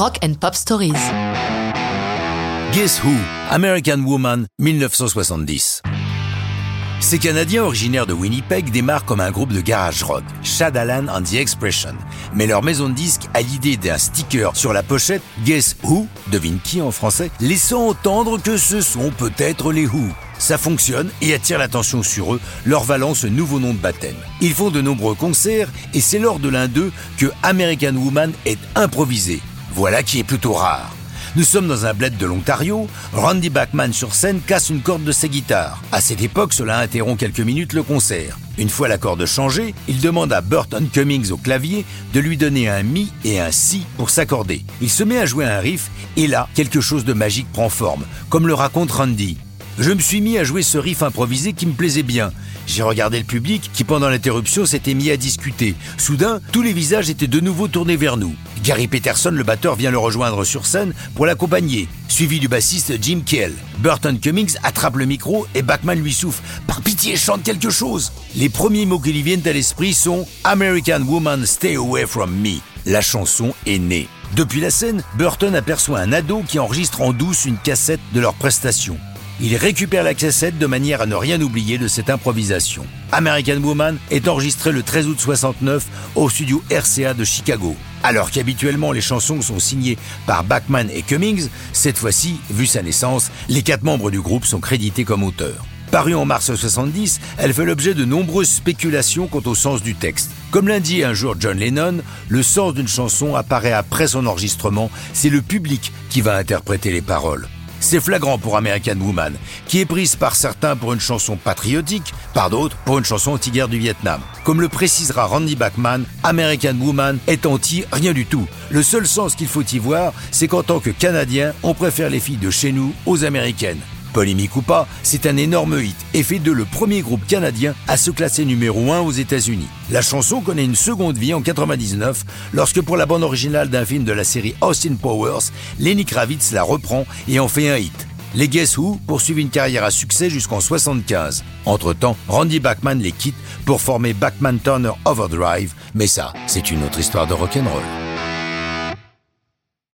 Rock and Pop Stories. Guess Who, American Woman, 1970. Ces Canadiens originaires de Winnipeg démarrent comme un groupe de garage rock, Shadalan and the Expression. Mais leur maison de disques a l'idée d'un sticker sur la pochette Guess Who, devine qui en français, laissant entendre que ce sont peut-être les Who. Ça fonctionne et attire l'attention sur eux, leur valant ce nouveau nom de baptême. Ils font de nombreux concerts et c'est lors de l'un d'eux que American Woman est improvisé. Voilà qui est plutôt rare. Nous sommes dans un bled de l'Ontario. Randy Bachman sur scène casse une corde de sa guitare. À cette époque, cela interrompt quelques minutes le concert. Une fois la corde changée, il demande à Burton Cummings au clavier de lui donner un mi et un si pour s'accorder. Il se met à jouer un riff et là, quelque chose de magique prend forme, comme le raconte Randy. Je me suis mis à jouer ce riff improvisé qui me plaisait bien. J'ai regardé le public qui, pendant l'interruption, s'était mis à discuter. Soudain, tous les visages étaient de nouveau tournés vers nous. Gary Peterson, le batteur, vient le rejoindre sur scène pour l'accompagner, suivi du bassiste Jim Kell. Burton Cummings attrape le micro et Bachman lui souffle Par pitié, chante quelque chose Les premiers mots qui lui viennent à l'esprit sont American Woman Stay Away From Me. La chanson est née. Depuis la scène, Burton aperçoit un ado qui enregistre en douce une cassette de leur prestation. Il récupère la cassette de manière à ne rien oublier de cette improvisation. American Woman est enregistré le 13 août 69 au studio RCA de Chicago. Alors qu'habituellement les chansons sont signées par Bachman et Cummings, cette fois-ci, vu sa naissance, les quatre membres du groupe sont crédités comme auteurs. Parue en mars 70, elle fait l'objet de nombreuses spéculations quant au sens du texte. Comme l'indique un jour John Lennon, le sens d'une chanson apparaît après son enregistrement, c'est le public qui va interpréter les paroles. C'est flagrant pour American Woman, qui est prise par certains pour une chanson patriotique, par d'autres pour une chanson anti-guerre du Vietnam. Comme le précisera Randy Bachman, American Woman est anti rien du tout. Le seul sens qu'il faut y voir, c'est qu'en tant que Canadien, on préfère les filles de chez nous aux Américaines. Polémique ou pas, c'est un énorme hit et fait de le premier groupe canadien à se classer numéro 1 aux États-Unis. La chanson connaît une seconde vie en 99 lorsque pour la bande originale d'un film de la série Austin Powers, Lenny Kravitz la reprend et en fait un hit. Les Guess Who poursuivent une carrière à succès jusqu'en 75. Entre-temps, Randy Bachman les quitte pour former Bachman Turner Overdrive, mais ça, c'est une autre histoire de rock'n'roll.